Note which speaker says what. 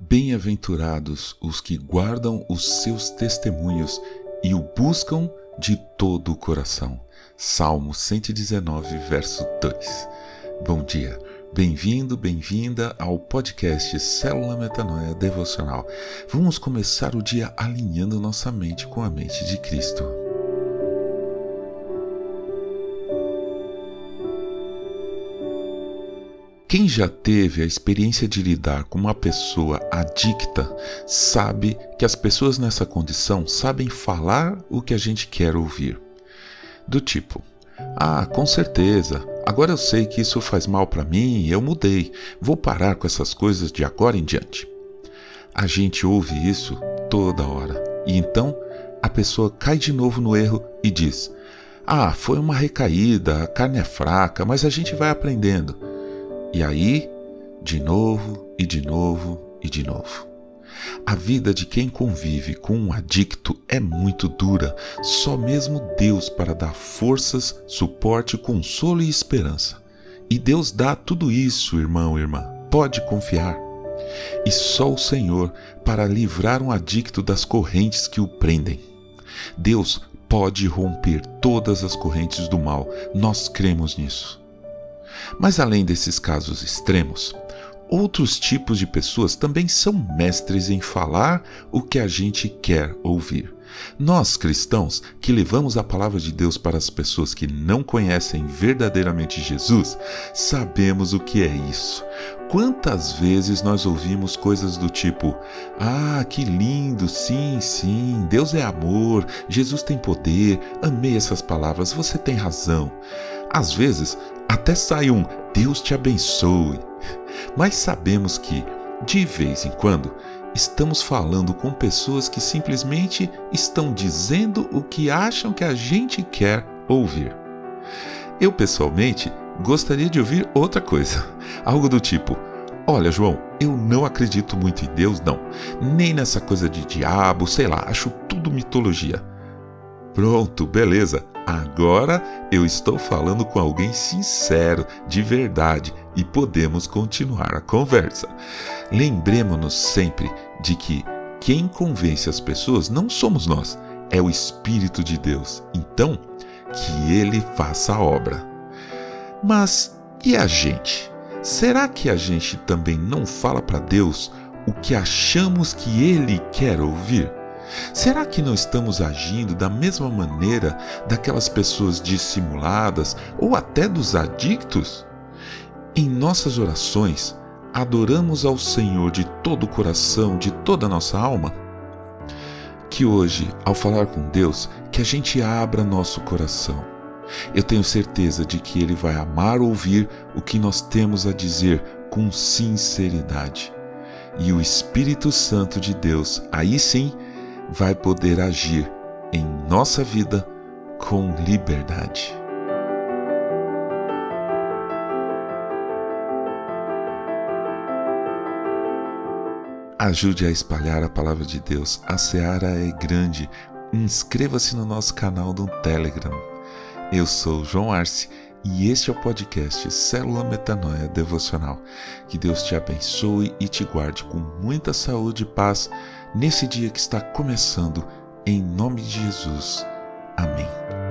Speaker 1: Bem-aventurados os que guardam os seus testemunhos e o buscam de todo o coração. Salmo 119, verso 2. Bom dia. Bem-vindo, bem-vinda ao podcast Célula Metanoia Devocional. Vamos começar o dia alinhando nossa mente com a mente de Cristo. Quem já teve a experiência de lidar com uma pessoa adicta sabe que as pessoas nessa condição sabem falar o que a gente quer ouvir. Do tipo: Ah, com certeza, agora eu sei que isso faz mal para mim, eu mudei, vou parar com essas coisas de agora em diante. A gente ouve isso toda hora e então a pessoa cai de novo no erro e diz: Ah, foi uma recaída, a carne é fraca, mas a gente vai aprendendo. E aí, de novo e de novo e de novo. A vida de quem convive com um adicto é muito dura, só mesmo Deus para dar forças, suporte, consolo e esperança. E Deus dá tudo isso, irmão e irmã, pode confiar. E só o Senhor para livrar um adicto das correntes que o prendem. Deus pode romper todas as correntes do mal, nós cremos nisso. Mas além desses casos extremos, outros tipos de pessoas também são mestres em falar o que a gente quer ouvir. Nós, cristãos, que levamos a palavra de Deus para as pessoas que não conhecem verdadeiramente Jesus, sabemos o que é isso. Quantas vezes nós ouvimos coisas do tipo: Ah, que lindo, sim, sim, Deus é amor, Jesus tem poder, amei essas palavras, você tem razão. Às vezes, até sai um Deus te abençoe. Mas sabemos que, de vez em quando, estamos falando com pessoas que simplesmente estão dizendo o que acham que a gente quer ouvir. Eu, pessoalmente, gostaria de ouvir outra coisa. Algo do tipo: Olha, João, eu não acredito muito em Deus, não. Nem nessa coisa de diabo, sei lá, acho tudo mitologia. Pronto, beleza. Agora eu estou falando com alguém sincero, de verdade, e podemos continuar a conversa. Lembremos-nos sempre de que quem convence as pessoas não somos nós, é o Espírito de Deus. Então, que ele faça a obra. Mas e a gente? Será que a gente também não fala para Deus o que achamos que ele quer ouvir? Será que não estamos agindo da mesma maneira daquelas pessoas dissimuladas ou até dos adictos? Em nossas orações, adoramos ao Senhor de todo o coração, de toda a nossa alma? Que hoje, ao falar com Deus, que a gente abra nosso coração. Eu tenho certeza de que Ele vai amar ouvir o que nós temos a dizer com sinceridade. E o Espírito Santo de Deus, aí sim, vai poder agir em nossa vida com liberdade. Ajude a espalhar a palavra de Deus. A seara é grande. Inscreva-se no nosso canal do Telegram. Eu sou João Arce e este é o podcast Célula Metanoia Devocional. Que Deus te abençoe e te guarde com muita saúde e paz nesse dia que está começando, em nome de Jesus. Amém.